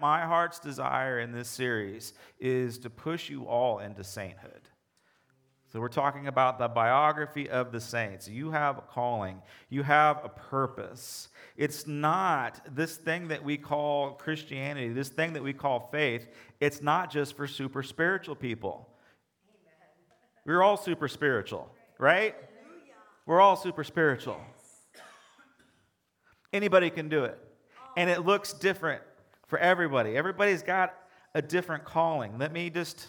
My heart's desire in this series is to push you all into sainthood. So, we're talking about the biography of the saints. You have a calling, you have a purpose. It's not this thing that we call Christianity, this thing that we call faith, it's not just for super spiritual people. We're all super spiritual, right? We're all super spiritual. Anybody can do it. And it looks different for everybody. Everybody's got a different calling. Let me just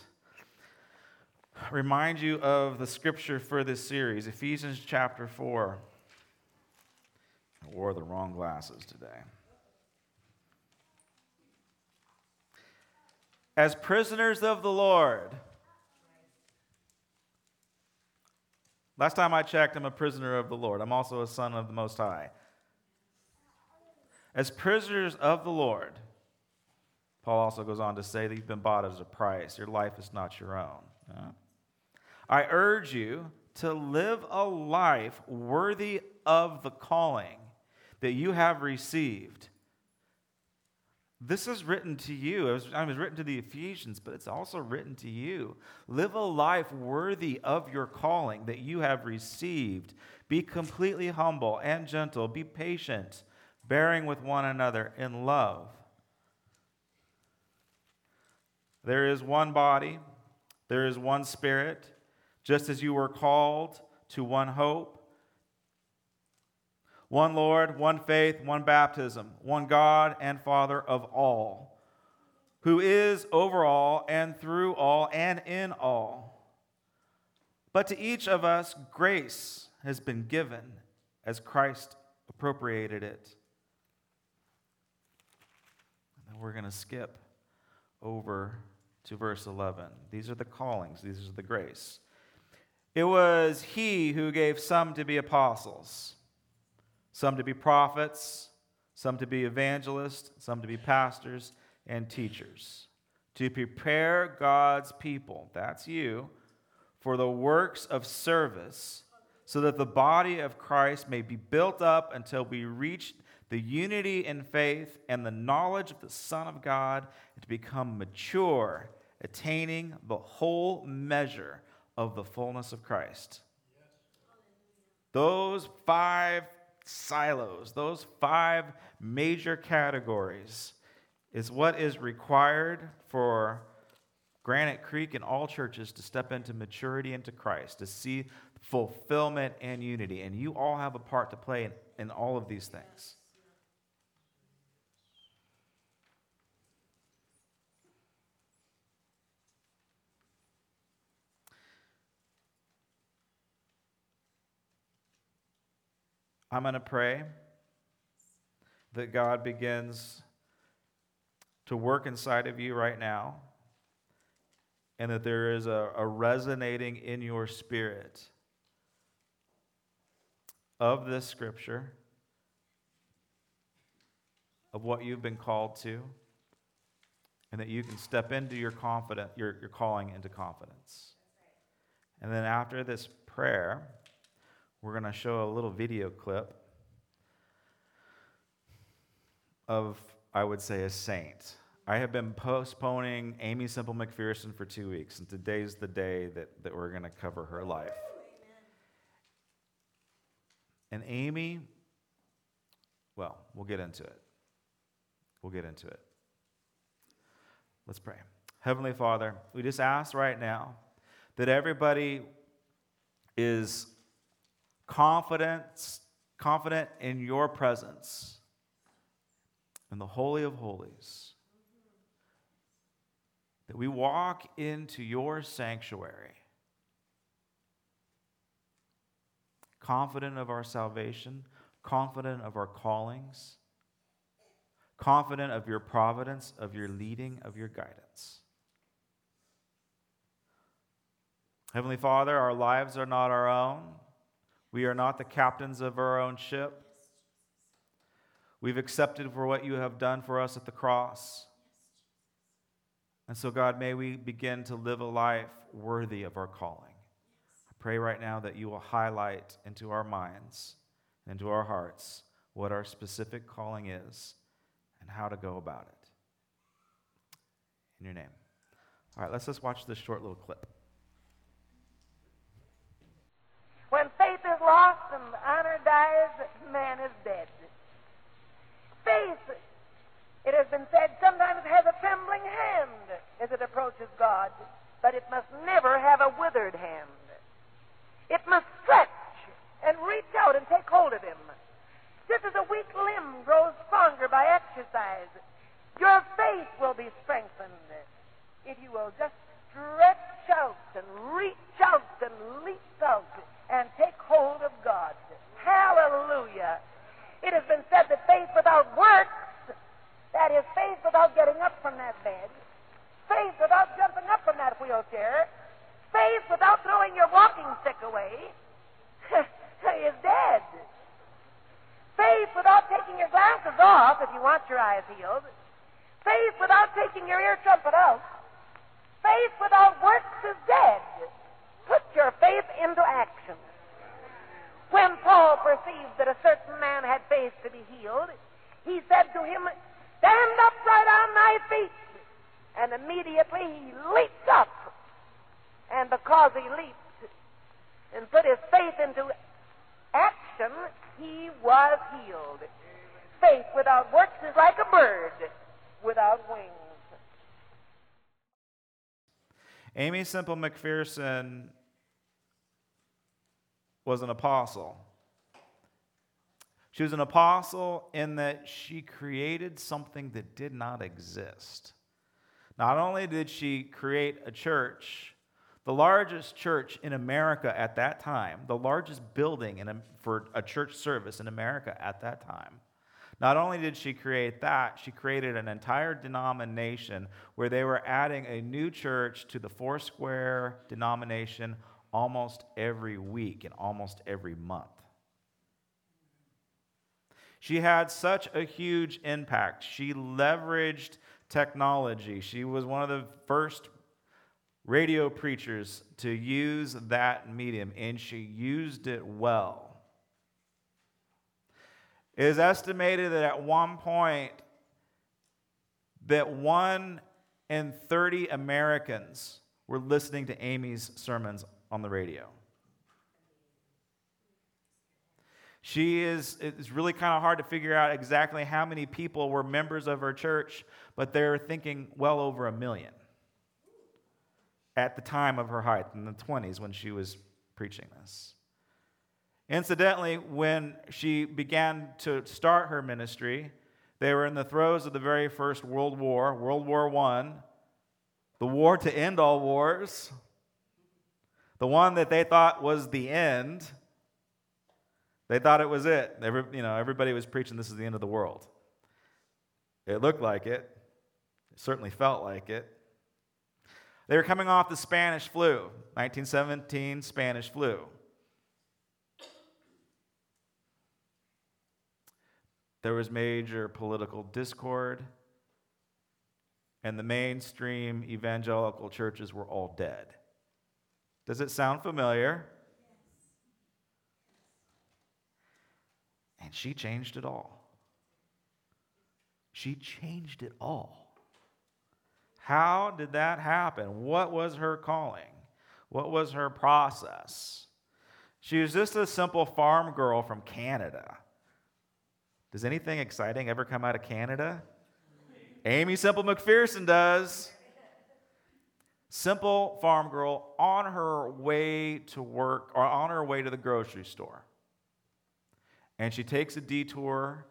remind you of the scripture for this series Ephesians chapter 4. I wore the wrong glasses today. As prisoners of the Lord. Last time I checked, I'm a prisoner of the Lord. I'm also a son of the Most High. As prisoners of the Lord, Paul also goes on to say that you've been bought at a price. Your life is not your own. I urge you to live a life worthy of the calling that you have received. This is written to you. It was, it was written to the Ephesians, but it's also written to you. Live a life worthy of your calling that you have received. Be completely humble and gentle. Be patient, bearing with one another in love. There is one body, there is one spirit, just as you were called to one hope, one Lord, one faith, one baptism, one God and Father of all, who is over all and through all and in all. But to each of us, grace has been given as Christ appropriated it. And then we're going to skip over to verse 11. These are the callings, these are the grace. It was he who gave some to be apostles, some to be prophets, some to be evangelists, some to be pastors and teachers, to prepare God's people, that's you, for the works of service, so that the body of Christ may be built up until we reach the unity in faith and the knowledge of the Son of God, to become mature, attaining the whole measure of the fullness of Christ. Those five silos, those five major categories, is what is required for Granite Creek and all churches to step into maturity into Christ, to see fulfillment and unity. And you all have a part to play in, in all of these things. I'm going to pray that God begins to work inside of you right now and that there is a, a, resonating in your spirit of this scripture, of what you've been called to, and that you can step into your confident, your, your calling into confidence. And then after this prayer, we're going to show a little video clip of, I would say, a saint. I have been postponing Aimee Semple McPherson for two weeks, and today's the day that, that we're going to cover her life. And Aimee, well, we'll get into it. We'll get into it. Let's pray. Heavenly Father, we just ask right now that everybody is confident, confident in your presence in the Holy of Holies. That we walk into your sanctuary, confident of our salvation, confident of our callings, confident of your providence, of your leading, of your guidance. Heavenly Father, our lives are not our own. We are not the captains of our own ship. We've accepted for what you have done for us at the cross. And so, God, may we begin to live a life worthy of our calling. I pray right now that you will highlight into our minds, into our hearts, what our specific calling is and how to go about it. in your name. All right, let's just watch this short little clip. When faith is lost and honor dies, man is dead. Faith, it has been said, sometimes has a trembling hand as it approaches God, but it must never have a withered hand. It must stretch and reach out and take hold of Him. Just as a weak limb grows stronger by exercise, your faith will be strengthened if you will just stretch out and reach out and leap out and take hold of God. Hallelujah. It has been said that faith without works, that is, faith without getting up from that bed, faith without jumping up from that wheelchair, faith without throwing your walking stick away, is dead. Faith without taking your glasses off if you want your eyes healed, faith without taking your ear trumpet out, faith without works is dead. Put your faith into action. When Paul perceived that a certain man had faith to be healed, he said to him, Stand upright on thy feet. And immediately he leaped up. And because he leaped and put his faith into action, he was healed. Faith without works is like a bird without wings. Aimee Semple McPherson was an apostle. She was an apostle in that she created something that did not exist. Not only did she create a church, the largest church in America at that time, the largest building in for a church service in America at that time. Not only did she create that, she created an entire denomination where they were adding a new church to the Foursquare denomination almost every week and almost every month. She had such a huge impact. She leveraged technology. She was one of the first radio preachers to use that medium, and she used it well. It is estimated that at one point that one in 30 Americans were listening to Aimee's sermons on the radio. She is, it's really kind of hard to figure out exactly how many people were members of her church, but they're thinking well over a million at the time of her height in the 20s when she was preaching this. Incidentally, when she began to start her ministry, they were in the throes of the very first World War, World War I, the war to end all wars the one that they thought was the end, they thought it was it. Every, you know, everybody was preaching this is the end of the world. It looked like it. It certainly felt like it. They were coming off the Spanish flu, 1917 Spanish flu. There was major political discord, and the mainstream evangelical churches were all dead. Does it sound familiar? And she changed it all. She changed it all. How did that happen? What was her calling? What was her process? She was just a simple farm girl from Canada. Does anything exciting ever come out of Canada? Aimee Semple McPherson does simple farm girl on her way to work or on her way to the grocery store. And she takes a detour,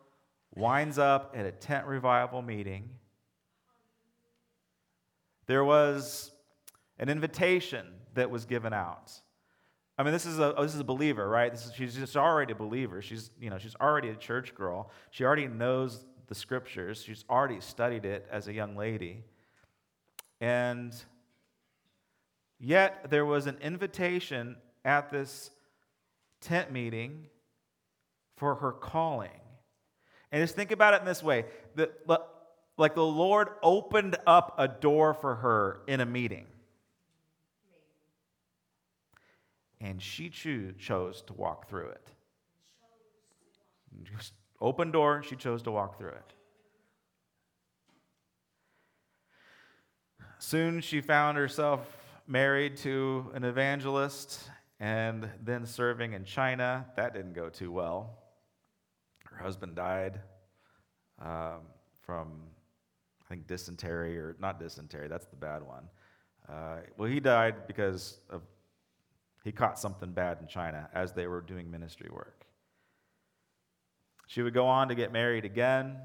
winds up at a tent revival meeting. There was an invitation that was given out. I mean, this is a oh, this is a believer, right? Is, she's just already a believer. She's you know she's already a church girl. She already knows the scriptures. She's already studied it as a young lady, and Yet there was an invitation at this tent meeting for her calling. And just think about it in this way that, like the Lord opened up a door for her in a meeting. And she cho- chose to walk through it. Just open door, she chose to walk through it. Soon she found herself married to an evangelist and then serving in China. That didn't go too well. Her husband died um, from, I think, dysentery, or not dysentery, that's the bad one. Uh, well, he died because of he caught something bad in China as they were doing ministry work. She would go on to get married again.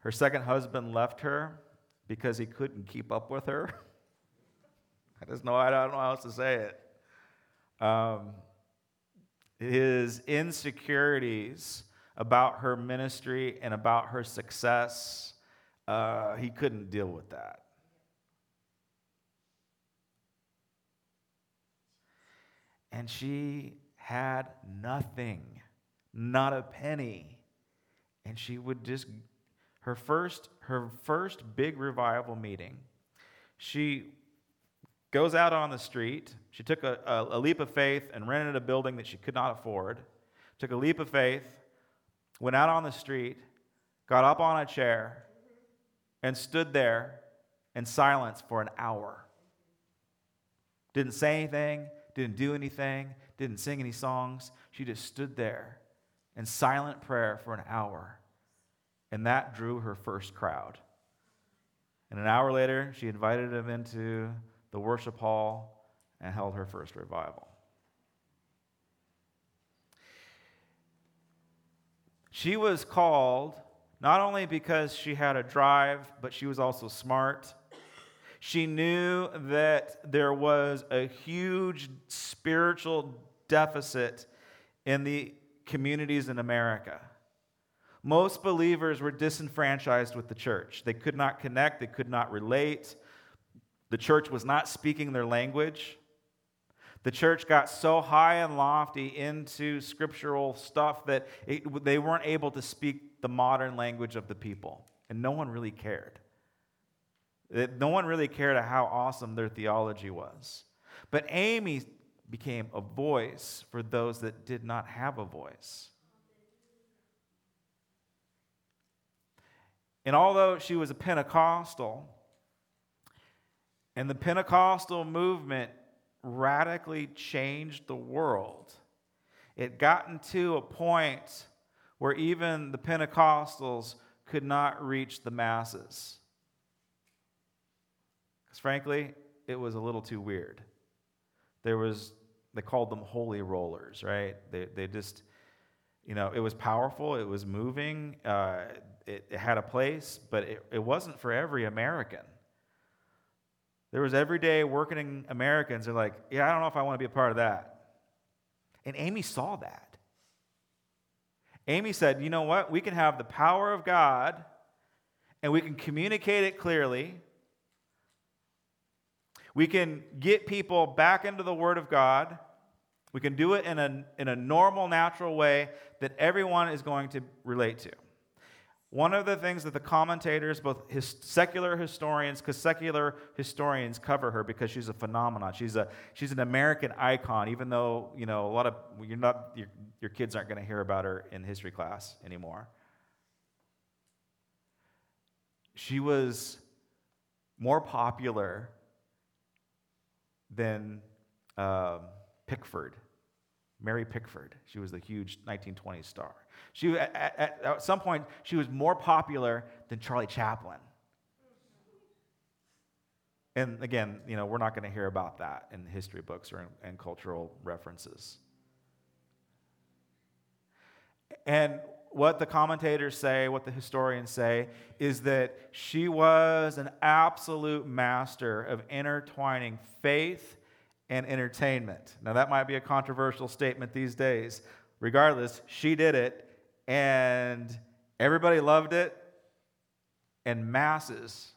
Her second husband left her because he couldn't keep up with her. I just know I don't know how else to say it. Um, his insecurities about her ministry and about her success, uh, he couldn't deal with that. And she had nothing, not a penny. And she would just her first her first big revival meeting. She goes out on the street. She took a, a, a, leap of faith and rented a building that she could not afford. Took a leap of faith, went out on the street, got up on a chair, and stood there in silence for an hour. Didn't say anything, didn't do anything, didn't sing any songs. She just stood there in silent prayer for an hour. And that drew her first crowd. And an hour later, she invited him into the worship hall and held her first revival. She was called not only because she had a drive, but she was also smart she knew that there was a huge spiritual deficit in the communities in America. Most believers were disenfranchised with the church. They could not connect, they could not relate. The church was not speaking their language. The church got so high and lofty into scriptural stuff that it, they weren't able to speak the modern language of the people, and no one really cared. No one really cared how awesome their theology was. But Aimee became a voice for those that did not have a voice. And although she was a Pentecostal, and the Pentecostal movement radically changed the world, it gotten to a point where even the Pentecostals could not reach the masses. Because frankly, it was a little too weird. There was, they called them holy rollers, right? They, they just, you know, it was powerful, it was moving, uh, it, it, had a place, but it, it wasn't for every American. There was everyday working Americans are like, yeah, I don't know if I want to be a part of that. And Aimee saw that. Aimee said, you know what? We can have the power of God and we can communicate it clearly we can get people back into the Word of God. We can do it in a, in a normal, natural way that everyone is going to relate to. One of the things that the commentators, both his, secular historians, because secular historians cover her because she's a phenomenon. She's, a, she's an American icon, even though, you know, a lot of, you're not, your, your kids aren't going to hear about her in history class anymore. She was more popular than um, Pickford, Mary Pickford. She was the huge 1920s star. She, at, at, at some point, she was more popular than Charlie Chaplin. And again, you know, we're not going to hear about that in history books or in, in cultural references. And what the commentators say, what the historians say, is that she was an absolute master of intertwining faith and entertainment. Now, that might be a controversial statement these days. Regardless, she did it, and everybody loved it, and masses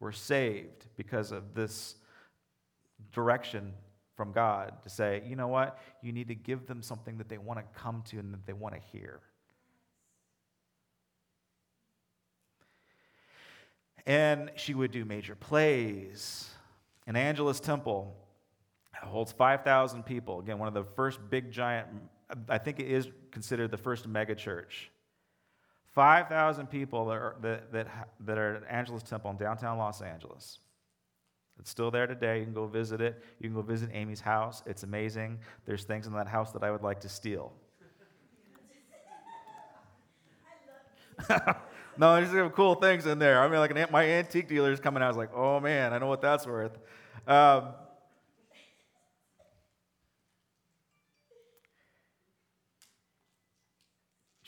were saved because of this direction from God to say, you know what? You need to give them something that they want to come to and that they want to hear. And she would do major plays. An Angelus Temple holds 5,000 people. Again, one of the first big giant, I think it is considered the first mega church. 5,000 people that are, that, that, that are at Angelus Temple in downtown Los Angeles. It's still there today. You can go visit it. You can go visit Aimee's house. It's amazing. There's things in that house that I would like to steal. no, there's some cool things in there. I mean, like an, my antique dealer's coming out. I was like, oh man, I know what that's worth. Um,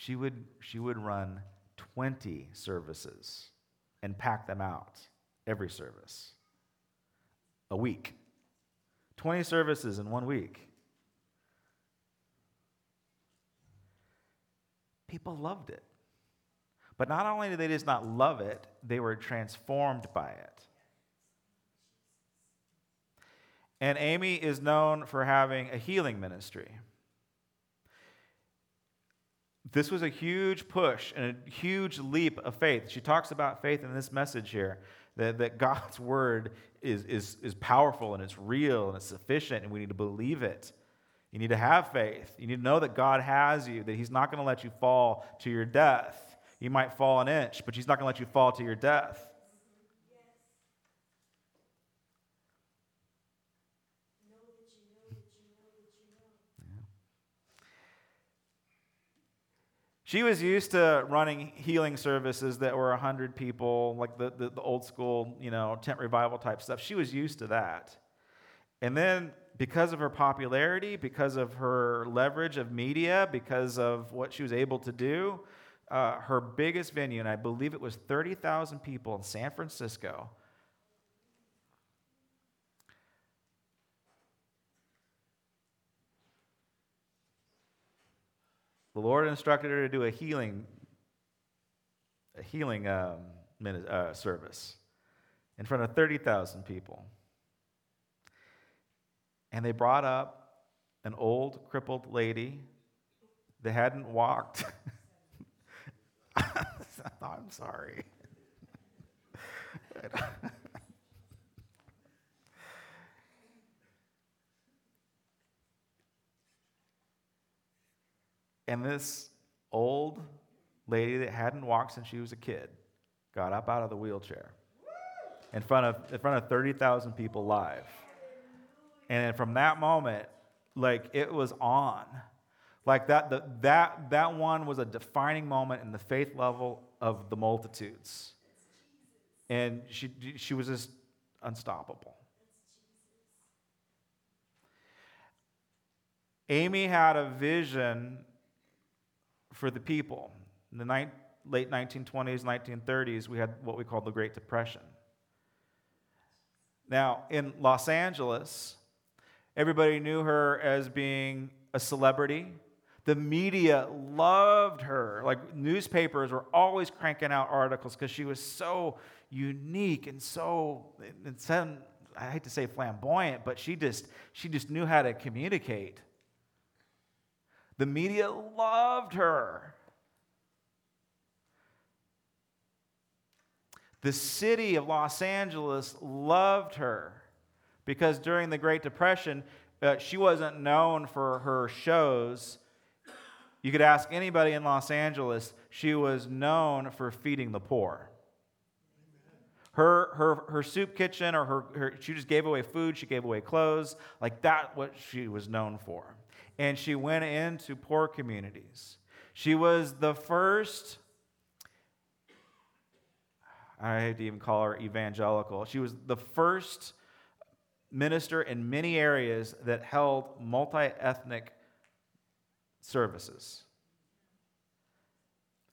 she would she would run 20 services and pack them out every service a week. 20 services in one week. People loved it. But not only did they just not love it they were transformed by it. And Aimee is known for having a healing ministry this was a huge push and a huge leap of faith. She talks about faith in this message here that, that God's word is, is, is powerful and it's real and it's sufficient, and we need to believe it. You need to have faith. You need to know that God has you, that He's not going to let you fall to your death. You might fall an inch, but He's not going to let you fall to your death. She was used to running healing services that were 100 people, like the, the, the, old school, you know, tent revival type stuff. She was used to that. And then, because of her popularity, because of her leverage of media, because of what she was able to do, uh, her biggest venue, and I believe it was 30,000 people in San Francisco, the Lord instructed her to do a healing, a healing um, uh, service in front of 30,000 people. And they brought up an old, crippled lady that hadn't walked. I'm sorry. And this old lady that hadn't walked since she was a kid got up out of the wheelchair in front of, in front of 30,000 people live. And from that moment, like it was on. Like that, the, that, that one was a defining moment in the faith level of the multitudes. And she, she was just unstoppable. Aimee had a vision for the people. In the ni- late 1920s, 1930s, we had what we called the Great Depression. Now, in Los Angeles, everybody knew her as being a celebrity. The media loved her. Like newspapers were always cranking out articles because she was so unique and so, and some, I hate to say flamboyant, but she just, she just knew how to communicate. The media loved her. The city of Los Angeles loved her because during the Great Depression, uh, she wasn't known for her shows. You could ask anybody in Los Angeles, she was known for feeding the poor. Her, her, her soup kitchen or her, her, she just gave away food, she gave away clothes. Like that, what she was known for and she went into poor communities. She was the first, I hate to even call her evangelical, she was the first minister in many areas that held multi ethnic services.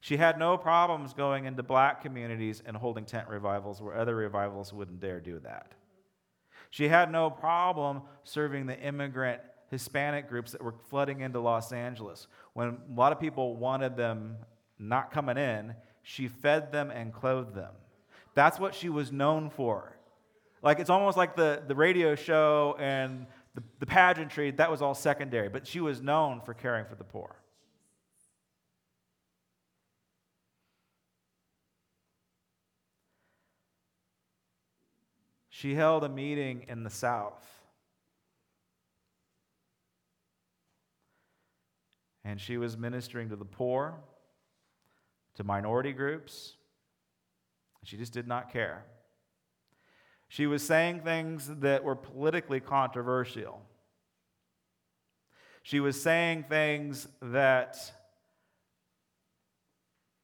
She had no problems going into black communities and holding tent revivals where other revivals wouldn't dare do that. She had no problem serving the immigrant Hispanic groups that were flooding into Los Angeles. When a lot of people wanted them not coming in, she fed them and clothed them. That's what she was known for. Like it's almost like the, the radio show and the, the pageantry, that was all secondary, but she was known for caring for the poor. She held a meeting in the South and she was ministering to the poor, to minority groups. She just did not care. She was saying things that were politically controversial. She was saying things that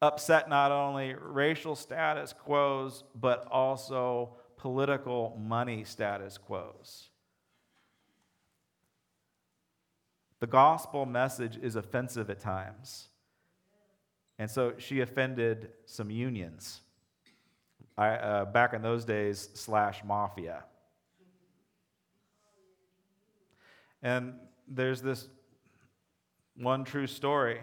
upset not only racial status quos, but also political money status quos. The gospel message is offensive at times. And so she offended some unions. I, uh, back in those days, slash mafia. And there's this one true story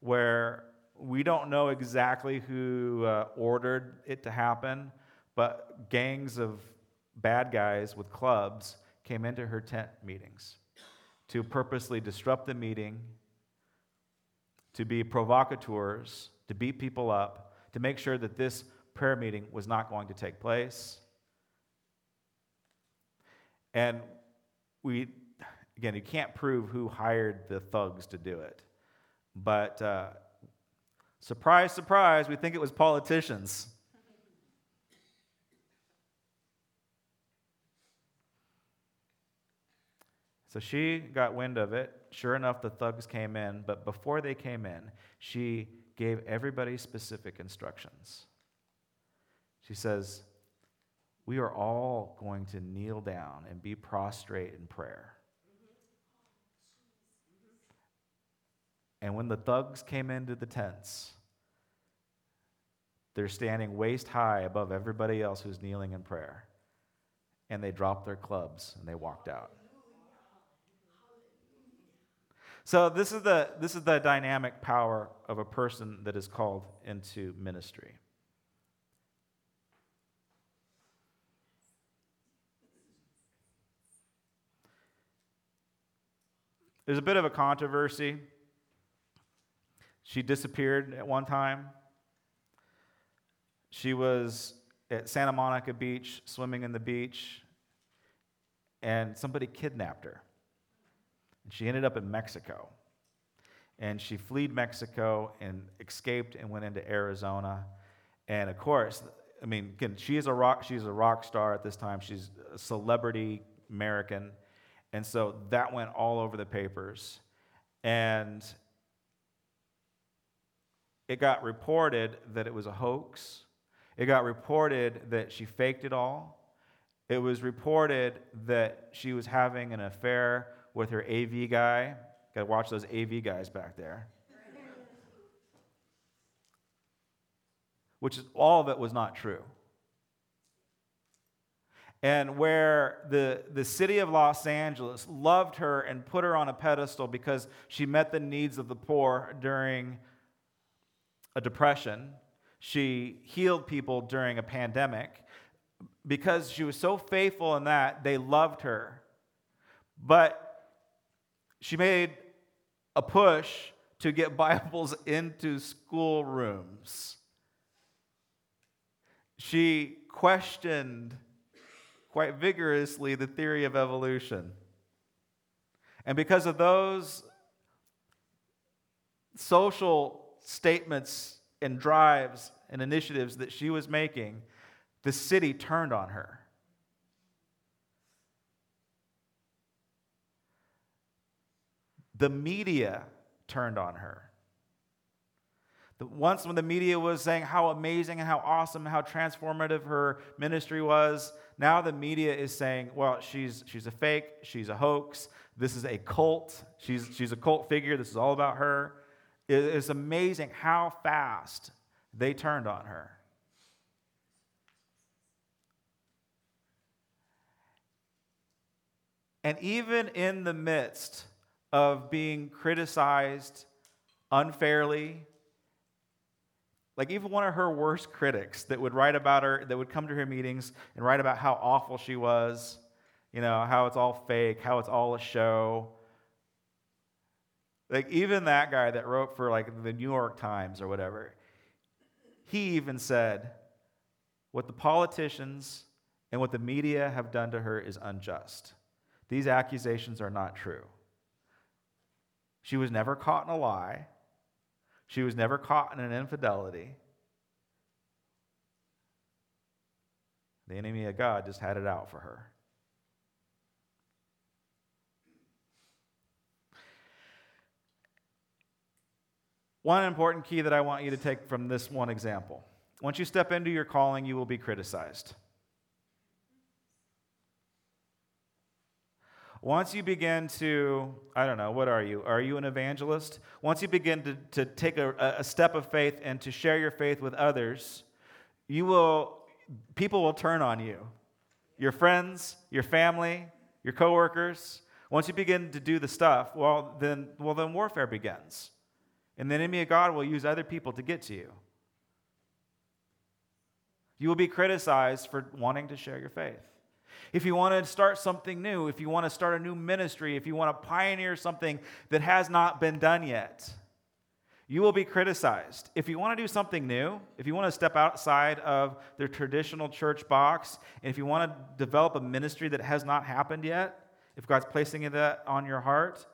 where we don't know exactly who uh, ordered it to happen, but gangs of bad guys with clubs came into her tent meetings to purposely disrupt the meeting, to be provocateurs, to beat people up, to make sure that this prayer meeting was not going to take place. And we, again, you can't prove who hired the thugs to do it. But uh, surprise, surprise, we think it was politicians. So she got wind of it. Sure enough, the thugs came in, but before they came in, she gave everybody specific instructions. She says, We are all going to kneel down and be prostrate in prayer. And when the thugs came into the tents, they're standing waist high above everybody else who's kneeling in prayer. And they dropped their clubs and they walked out. So this is the this is the dynamic power of a person that is called into ministry. There's a bit of a controversy. She disappeared at one time. She was at Santa Monica Beach, swimming in the beach, and somebody kidnapped her. And she ended up in Mexico. And she fled Mexico and escaped and went into Arizona. And of course, I mean, again, she is a rock, she's a rock star at this time. She's a celebrity American. And so that went all over the papers. And it got reported that it was a hoax. It got reported that she faked it all. It was reported that she was having an affair with her AV guy. Got to watch those AV guys back there. Which is, all of it was not true. And where the, the city of Los Angeles loved her and put her on a pedestal because she met the needs of the poor during a depression, she healed people during a pandemic. Because she was so faithful in that, they loved her. But she made a push to get Bibles into schoolrooms. She questioned quite vigorously the theory of evolution. And because of those social statements and drives and initiatives that she was making, the city turned on her. The media turned on her. The, once when the media was saying how amazing and how awesome and how transformative her ministry was, now the media is saying, well, she's, she's a fake, she's a hoax, this is a cult, she's, she's a cult figure, this is all about her. It, it's amazing how fast they turned on her. And even in the midst of being criticized unfairly. Like, even one of her worst critics that would write about her, that would come to her meetings and write about how awful she was, you know, how it's all fake, how it's all a show. Like, even that guy that wrote for, like, the New York Times or whatever, he even said, what the politicians and what the media have done to her is unjust. These accusations are not true. She was never caught in a lie. She was never caught in an infidelity. The enemy of God just had it out for her. One important key that I want you to take from this one example once you step into your calling, you will be criticized. Once you begin to, I don't know, what are you? Are you an evangelist? Once you begin to, to take a, a step of faith and to share your faith with others, you will, people will turn on you. Your friends, your family, your coworkers. Once you begin to do the stuff, well, then, well, then warfare begins. And the enemy of God will use other people to get to you. You will be criticized for wanting to share your faith. If you want to start something new, if you want to start a new ministry, if you want to pioneer something that has not been done yet, you will be criticized. If you want to do something new, if you want to step outside of the traditional church box, and if you want to develop a ministry that has not happened yet, if God's placing that uh, on your heart,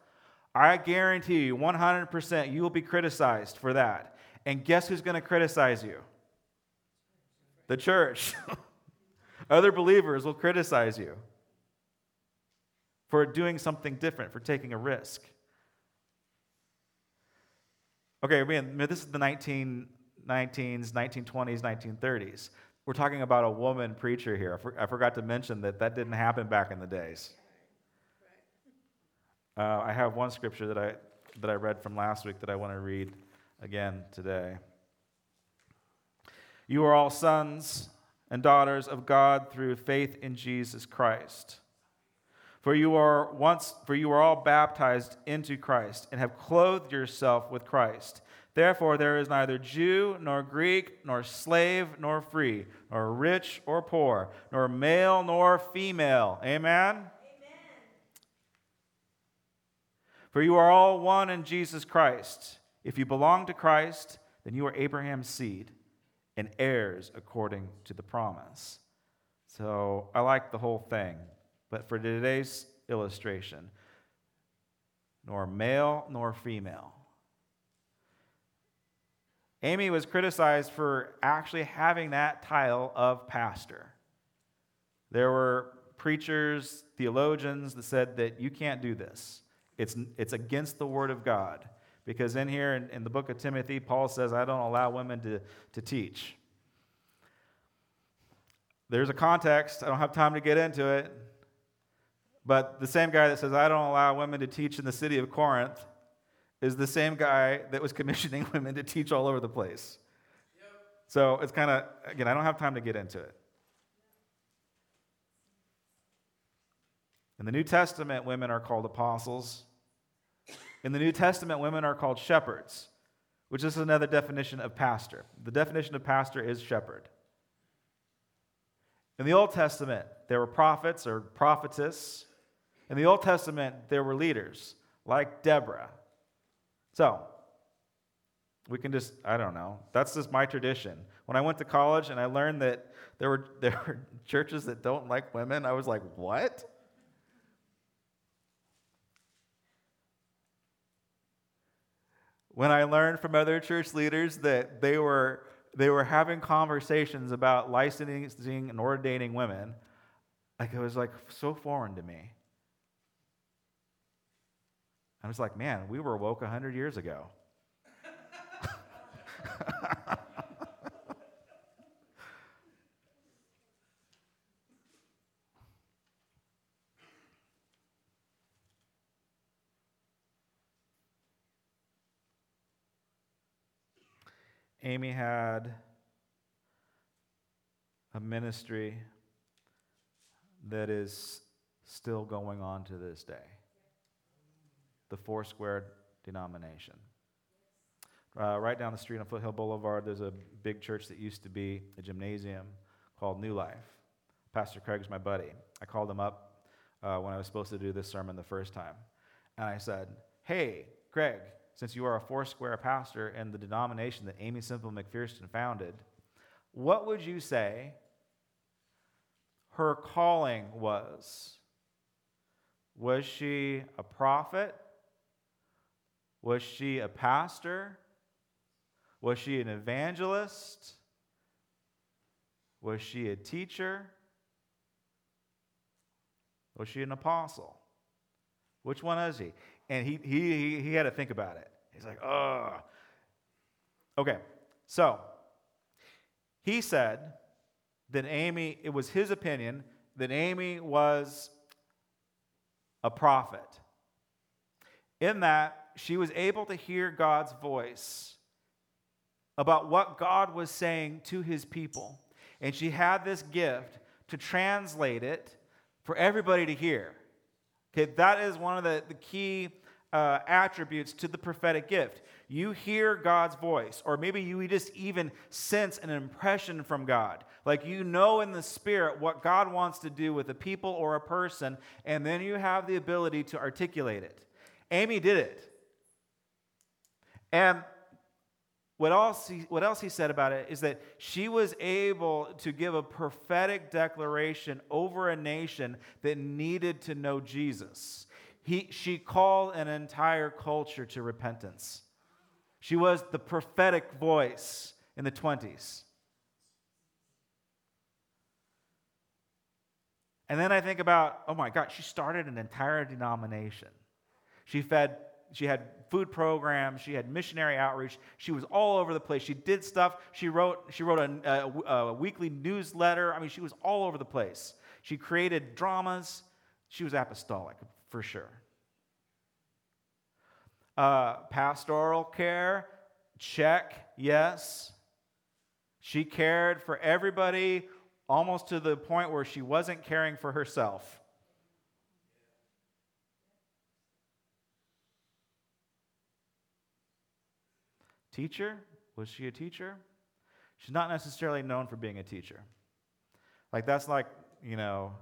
I guarantee you 100% you will be criticized for that. And guess who's going to criticize you? The church. Other believers will criticize you for doing something different, for taking a risk. Okay, man, this is the 1919s, 1920s, 1930s. We're talking about a woman preacher here. I forgot to mention that that didn't happen back in the days. Uh, I have one scripture that I, that I read from last week that I want to read again today. You are all sons and daughters of God through faith in Jesus Christ. For you are once for you are all baptized into Christ and have clothed yourself with Christ. Therefore there is neither Jew nor Greek nor slave nor free nor rich or poor nor male nor female. Amen. Amen. For you are all one in Jesus Christ. If you belong to Christ, then you are Abraham's seed and heirs according to the promise. So I like the whole thing. But for today's illustration, nor male nor female. Aimee was criticized for actually having that title of pastor. There were preachers, theologians that said that you can't do this. It's, it's against the word of God. Because in here, in, in the book of Timothy, Paul says, I don't allow women to, to teach. There's a context. I don't have time to get into it. But the same guy that says, I don't allow women to teach in the city of Corinth is the same guy that was commissioning women to teach all over the place. Yep. So it's kind of, again, I don't have time to get into it. In the New Testament, women are called apostles. In the New Testament, women are called shepherds, which is another definition of pastor. The definition of pastor is shepherd. In the Old Testament, there were prophets or prophetess. In the Old Testament, there were leaders like Deborah. So, we can just, I don't know. That's just my tradition. When I went to college and I learned that there were, there were churches that don't like women, I was like, what? When I learned from other church leaders that they were, they were having conversations about licensing and ordaining women, like it was like so foreign to me. I was like, man, we were woke 100 years ago. Aimee had a ministry that is still going on to this day the Four Foursquare denomination. Uh, right down the street on Foothill Boulevard, there's a big church that used to be a gymnasium called New Life. Pastor Craig's my buddy. I called him up uh, when I was supposed to do this sermon the first time. And I said, Hey, Craig, since you are a Foursquare pastor in the denomination that Aimee Semple McPherson founded, what would you say her calling was? Was she a prophet? Was she a pastor? Was she an evangelist? Was she a teacher? Was she an apostle? Which one is he? And he, he, he had to think about it. He's like, ugh. Okay, so he said that Aimee, it was his opinion that Aimee was a prophet. In that, she was able to hear God's voice about what God was saying to his people. And she had this gift to translate it for everybody to hear. Okay, that is one of the, the key uh, attributes to the prophetic gift. You hear God's voice, or maybe you just even sense an impression from God. Like you know in the spirit what God wants to do with a people or a person, and then you have the ability to articulate it. Aimee did it. And what else, he, what else he said about it is that she was able to give a prophetic declaration over a nation that needed to know Jesus. He, she called an entire culture to repentance. She was the prophetic voice in the 20s. And then I think about, oh my God, she started an entire denomination. She fed she had food programs, she had missionary outreach. She was all over the place. She did stuff. She wrote, she wrote a, a, a weekly newsletter. I mean, she was all over the place. She created dramas. She was apostolic for sure. Uh, pastoral care, check, yes. She cared for everybody almost to the point where she wasn't caring for herself. Teacher? Was she a teacher? She's not necessarily known for being a teacher. Like, that's like, you know,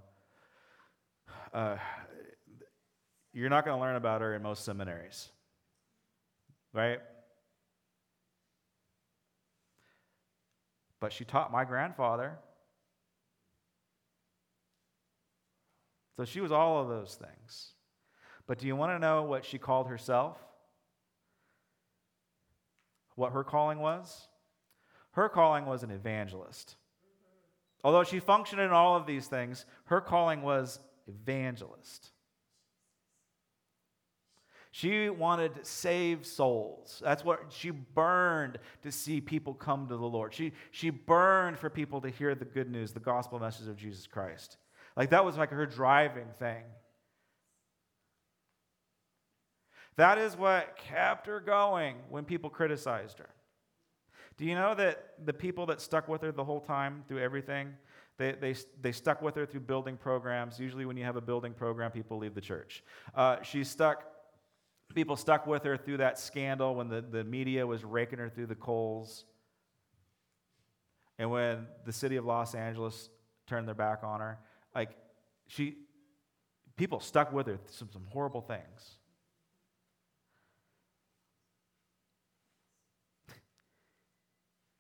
uh, you're not going to learn about her in most seminaries, right? But she taught my grandfather. So she was all of those things. But do you want to know what she called herself? What her calling was? Her calling was an evangelist. Although she functioned in all of these things, her calling was evangelist. She wanted to save souls. That's what she burned to see people come to the Lord. She, she burned for people to hear the good news, the gospel message of Jesus Christ. Like that was like her driving thing. That is what kept her going when people criticized her. Do you know that the people that stuck with her the whole time through everything, they, they, they stuck with her through building programs. Usually, when you have a building program, people leave the church. Uh, she stuck, people stuck with her through that scandal when the, the media was raking her through the coals. And when the city of Los Angeles turned their back on her, like, she, people stuck with her some, some horrible things.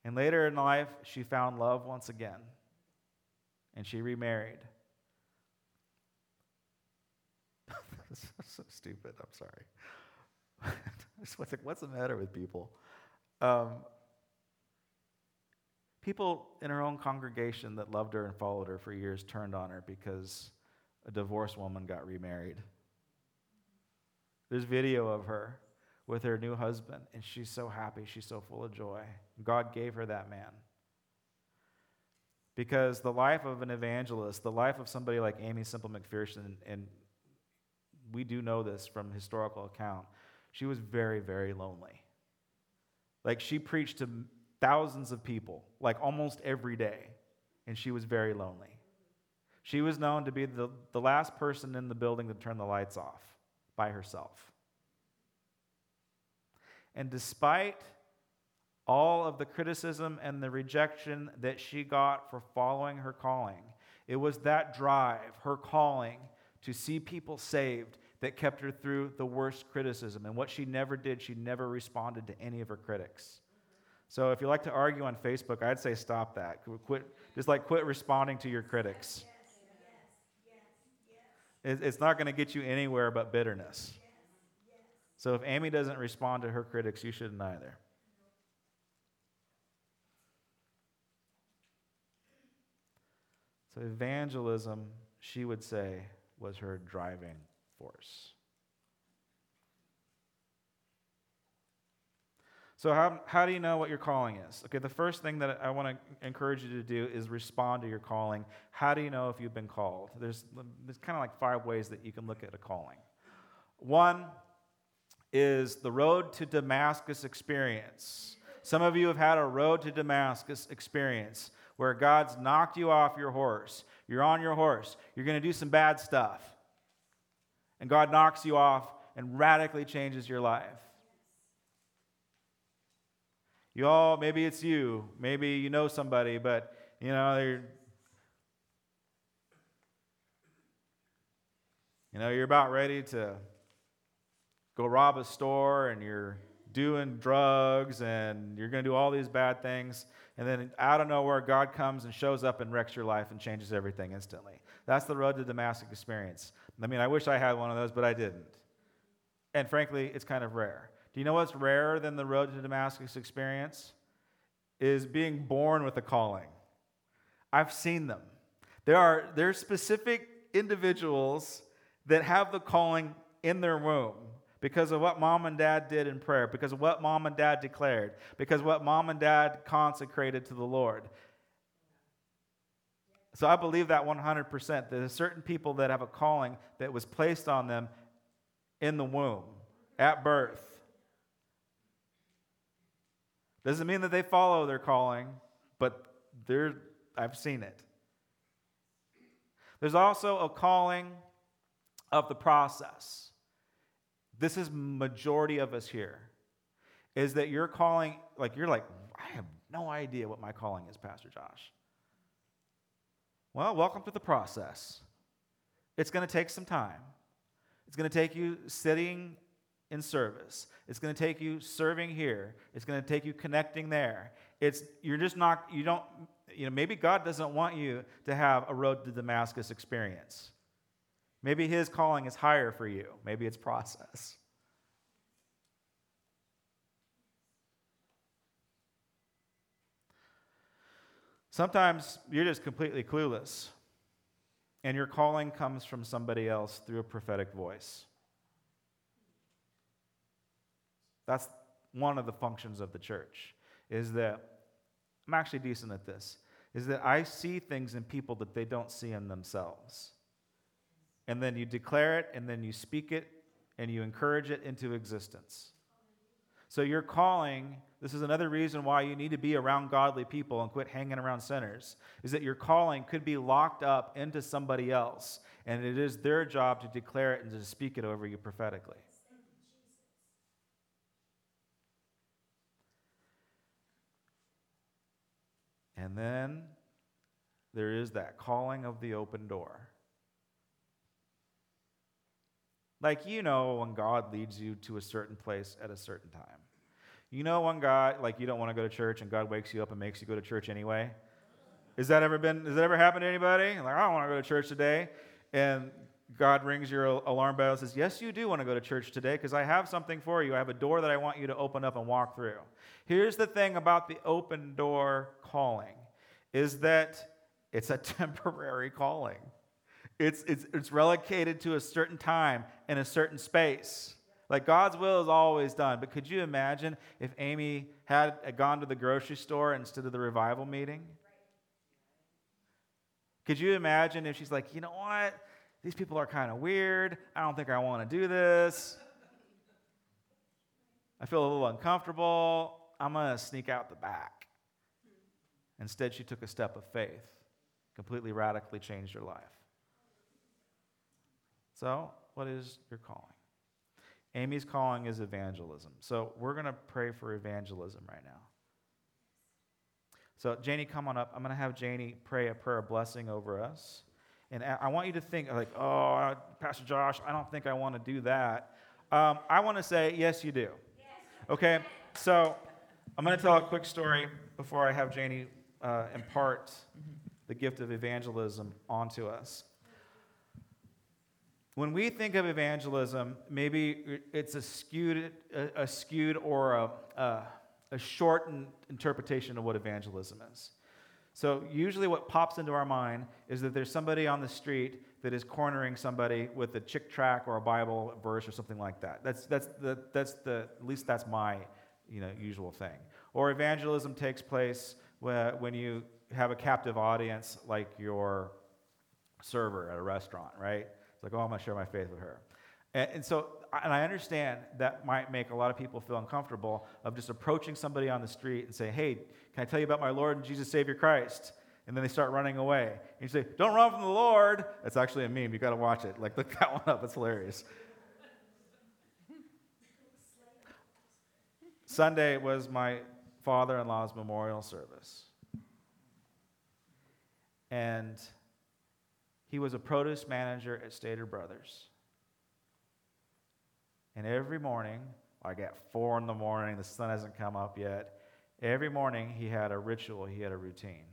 And later in life, she found love once again, and she remarried. so stupid. I'm sorry. what's the matter with people? Um, people in her own congregation that loved her and followed her for years turned on her because a divorced woman got remarried. There's video of her with her new husband, and she's so happy. She's so full of joy. God gave her that man. Because the life of an evangelist, the life of somebody like Aimee Semple McPherson, and we do know this from historical account, she was very, very lonely. Like she preached to thousands of people, like almost every day, and she was very lonely. She was known to be the, the last person in the building to turn the lights off by herself. And despite all of the criticism and the rejection that she got for following her calling, it was that drive, her calling to see people saved, that kept her through the worst criticism. And what she never did, she never responded to any of her critics. So if you like to argue on Facebook, I'd say stop that. Quit, just like quit responding to your critics. It's not going to get you anywhere but bitterness. So if Aimee doesn't respond to her critics, you shouldn't either. So evangelism, she would say, was her driving force. So, how, how do you know what your calling is? Okay, the first thing that I want to encourage you to do is respond to your calling. How do you know if you've been called? There's, there's kind of like five ways that you can look at a calling. One is the road to Damascus experience. Some of you have had a road to Damascus experience where God's knocked you off your horse. You're on your horse. You're going to do some bad stuff. And God knocks you off and radically changes your life. You all, maybe it's you, maybe you know somebody, but you know, they're, you know, you're about ready to go rob a store and you're doing drugs and you're going to do all these bad things. And then out of nowhere, God comes and shows up and wrecks your life and changes everything instantly. That's the road to Damascus experience. I mean, I wish I had one of those, but I didn't. And frankly, it's kind of rare. Do you know what's rarer than the road to Damascus experience? Is being born with a calling. I've seen them. There are, there are specific individuals that have the calling in their womb because of what mom and dad did in prayer, because of what mom and dad declared, because what mom and dad consecrated to the Lord. So I believe that 100%. There's certain people that have a calling that was placed on them in the womb, at birth. Doesn't mean that they follow their calling, but they're, I've seen it. There's also a calling of the process. This is majority of us here. Is that you're calling, like you're like, I have no idea what my calling is, Pastor Josh. Well, welcome to the process. It's going to take some time. It's going to take you sitting in service. It's going to take you serving here. It's going to take you connecting there. It's you're just not you don't you know maybe God doesn't want you to have a road to Damascus experience. Maybe his calling is higher for you. Maybe it's process. Sometimes you're just completely clueless, and your calling comes from somebody else through a prophetic voice. That's one of the functions of the church, is that I'm actually decent at this, is that I see things in people that they don't see in themselves. And then you declare it, and then you speak it, and you encourage it into existence. So, your calling, this is another reason why you need to be around godly people and quit hanging around sinners, is that your calling could be locked up into somebody else, and it is their job to declare it and to speak it over you prophetically. And then there is that calling of the open door. Like, you know, when God leads you to a certain place at a certain time. You know, when God, like, you don't want to go to church and God wakes you up and makes you go to church anyway? Has that ever been, has that ever happened to anybody? Like, I don't want to go to church today. And God rings your alarm bell and says, Yes, you do want to go to church today because I have something for you. I have a door that I want you to open up and walk through. Here's the thing about the open door calling is that it's a temporary calling. It's, it's, it's relegated to a certain time and a certain space. Like God's will is always done. But could you imagine if Aimee had gone to the grocery store instead of the revival meeting? Could you imagine if she's like, you know what? These people are kind of weird. I don't think I want to do this. I feel a little uncomfortable. I'm going to sneak out the back. Instead, she took a step of faith, completely radically changed her life. So, what is your calling? Aimee's calling is evangelism. So, we're going to pray for evangelism right now. So, Janie, come on up. I'm going to have Janie pray a prayer of blessing over us. And I want you to think, like, oh, Pastor Josh, I don't think I want to do that. Um, I want to say, yes, you do. Okay? So, I'm going to tell a quick story before I have Janie uh, impart the gift of evangelism onto us. When we think of evangelism, maybe it's a skewed, a, a skewed or a, a, a shortened interpretation of what evangelism is. So, usually, what pops into our mind is that there's somebody on the street that is cornering somebody with a Chick tract or a Bible verse or something like that. That's, that's, the, that's the, at least that's my you know, usual thing. Or evangelism takes place when you have a captive audience like your server at a restaurant, right? It's like, oh, I'm going to share my faith with her. And, and so, and I understand that might make a lot of people feel uncomfortable of just approaching somebody on the street and say, hey, can I tell you about my Lord and Jesus Savior Christ? And then they start running away. And you say, don't run from the Lord. That's actually a meme. you got to watch it. Like, look that one up. It's hilarious. Sunday was my father in law's memorial service. And he was a produce manager at Stater Brothers. And every morning, like at four in the morning, the sun hasn't come up yet. Every morning, he had a ritual, he had a routine.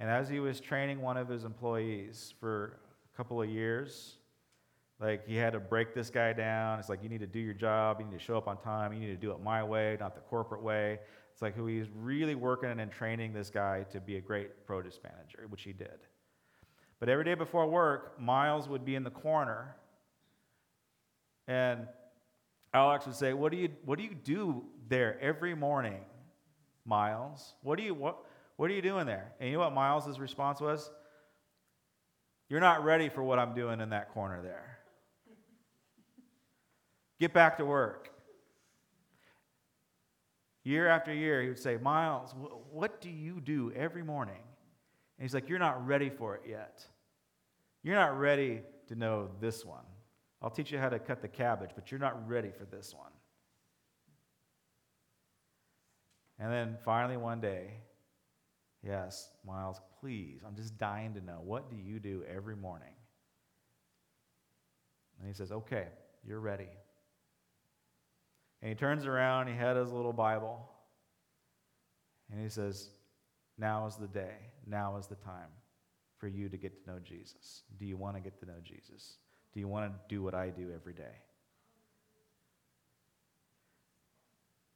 And as he was training one of his employees for a couple of years, like he had to break this guy down. It's like you need to do your job, you need to show up on time, you need to do it my way, not the corporate way. It's like who he's really working and training this guy to be a great produce manager, which he did. But every day before work, Miles would be in the corner, and Alex would say, "What do you What do you do there every morning, Miles? What do you what What are you doing there?" And you know what Miles's response was? You're not ready for what I'm doing in that corner there. Get back to work. Year after year, he would say, Miles, what do you do every morning? And he's like, You're not ready for it yet. You're not ready to know this one. I'll teach you how to cut the cabbage, but you're not ready for this one. And then finally, one day, yes, Miles, please, I'm just dying to know what do you do every morning? And he says, Okay, you're ready. And he turns around, he had his little Bible, and he says, Now is the day, now is the time for you to get to know Jesus. Do you want to get to know Jesus? Do you want to do what I do every day?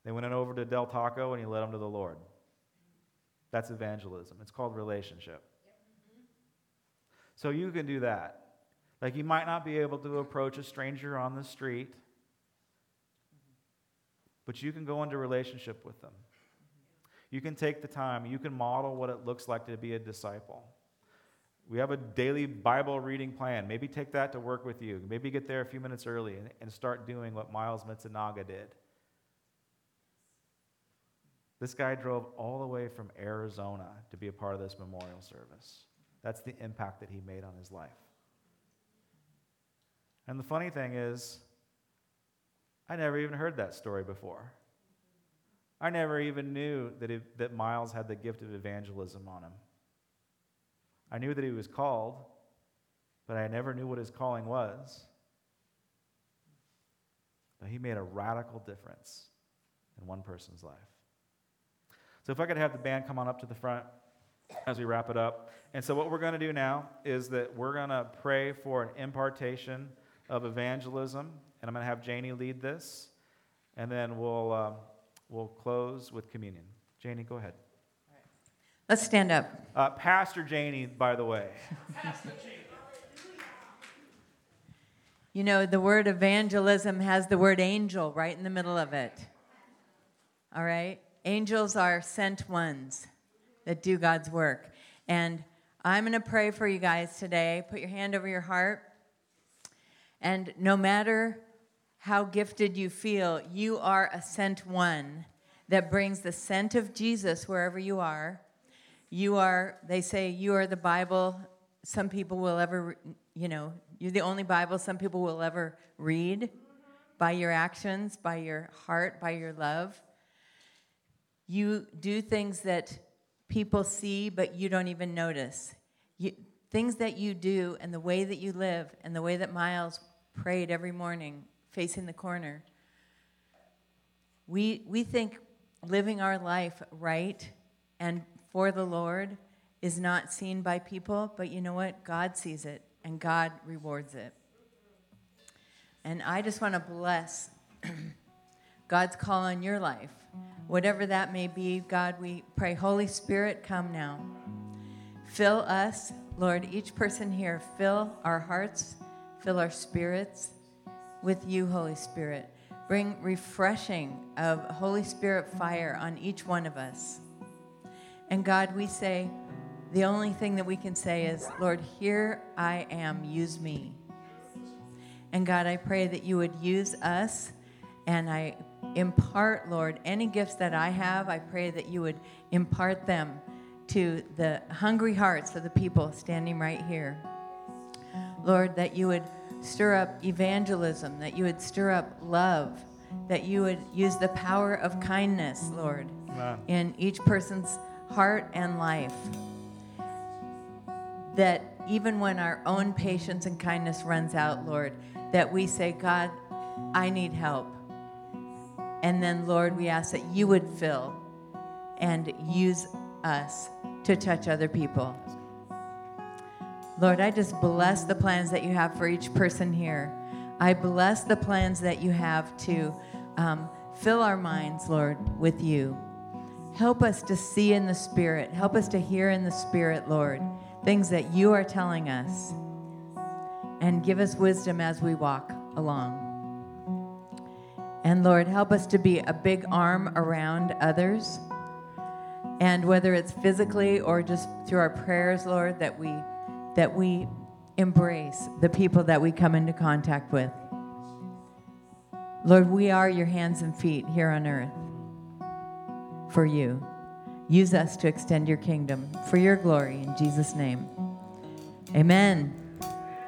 They went over to Del Taco and he led them to the Lord. That's evangelism. It's called relationship. So you can do that. Like you might not be able to approach a stranger on the street but you can go into relationship with them. You can take the time, you can model what it looks like to be a disciple. We have a daily Bible reading plan. Maybe take that to work with you. Maybe get there a few minutes early and, and start doing what Miles Mitsunaga did. This guy drove all the way from Arizona to be a part of this memorial service. That's the impact that he made on his life. And the funny thing is, I never even heard that story before. I never even knew that, it, that Miles had the gift of evangelism on him. I knew that he was called, but I never knew what his calling was. But he made a radical difference in one person's life. So, if I could have the band come on up to the front as we wrap it up. And so, what we're going to do now is that we're going to pray for an impartation of evangelism and I'm going to have Janie lead this, and then we'll, um, we'll close with communion. Janie, go ahead. Let's stand up. Uh, Pastor Janie, by the way. you know, the word evangelism has the word angel right in the middle of it. All right? Angels are sent ones that do God's work. And I'm going to pray for you guys today. Put your hand over your heart. And no matter how gifted you feel, you are a sent one that brings the scent of Jesus wherever you are. You are, they say, you are the Bible some people will ever, you know, you're the only Bible some people will ever read by your actions, by your heart, by your love. You do things that people see, but you don't even notice. You, things that you do and the way that you live and the way that Miles prayed every morning facing the corner. We, we think living our life right and for the Lord is not seen by people, but you know what? God sees it and God rewards it. And I just want to bless God's call on your life Whatever that may be, God, we pray, Holy Spirit, come now. Fill us, Lord, each person here, fill our hearts, fill our spirits with you, Holy Spirit. Bring refreshing of Holy Spirit fire on each one of us. And God, we say, the only thing that we can say is, Lord, here I am, use me. And God, I pray that you would use us and I impart, Lord, any gifts that I have, I pray that you would impart them to the hungry hearts of the people standing right here. Lord, that you would stir up evangelism, that you would stir up love, that you would use the power of kindness, Lord, Amen. in each person's heart and life. That even when our own patience and kindness runs out, Lord, that we say, God, I need help. And then, Lord, we ask that you would fill and use us to touch other people. Lord, I just bless the plans that you have for each person here. I bless the plans that you have to um, fill our minds, Lord, with you. Help us to see in the Spirit. Help us to hear in the Spirit, Lord, things that you are telling us. And give us wisdom as we walk along. And Lord, help us to be a big arm around others. And whether it's physically or just through our prayers, Lord, that we that we embrace the people that we come into contact with. Lord, we are your hands and feet here on earth for you. Use us to extend your kingdom for your glory in Jesus' name. Amen.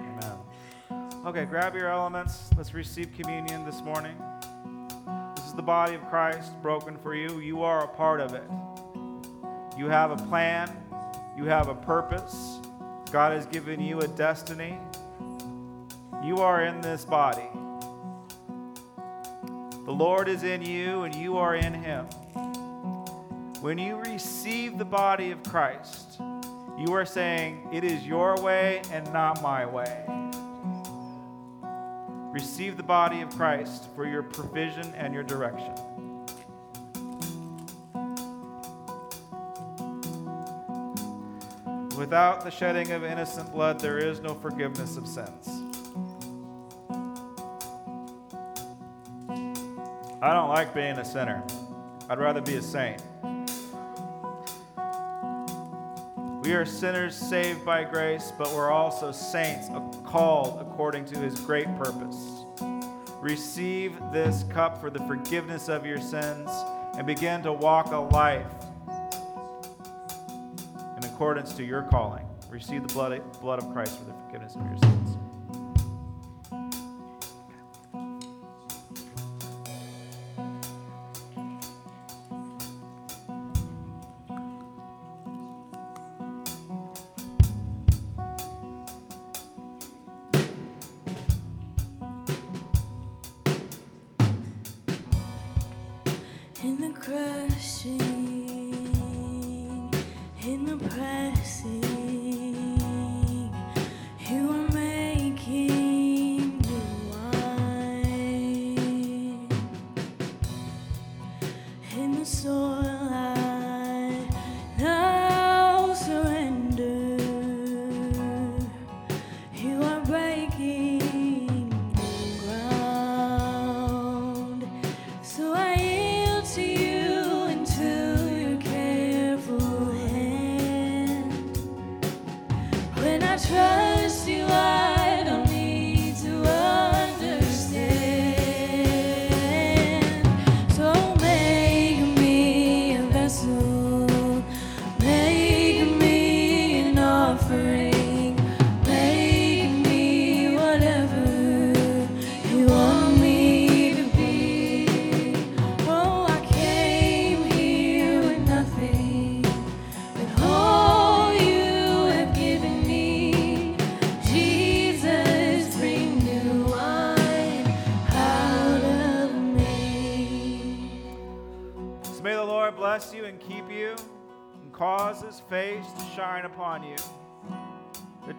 Amen. Okay, grab your elements. Let's receive communion this morning. This is the body of Christ broken for you. You are a part of it. You have a plan, you have a purpose. God has given you a destiny. You are in this body. The Lord is in you, and you are in Him. When you receive the body of Christ, you are saying, It is your way and not my way. Receive the body of Christ for your provision and your direction. Without the shedding of innocent blood, there is no forgiveness of sins. I don't like being a sinner. I'd rather be a saint. We are sinners saved by grace, but we're also saints called according to his great purpose. Receive this cup for the forgiveness of your sins and begin to walk a life accordance to your calling. Receive the blood, blood of Christ for the forgiveness of your sins.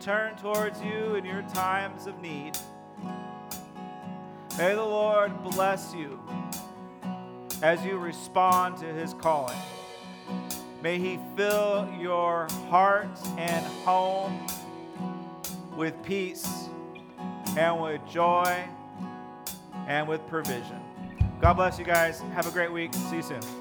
Turn towards you in your times of need. May the Lord bless you as you respond to his calling. May he fill your heart and home with peace and with joy and with provision. God bless you guys. Have a great week. See you soon.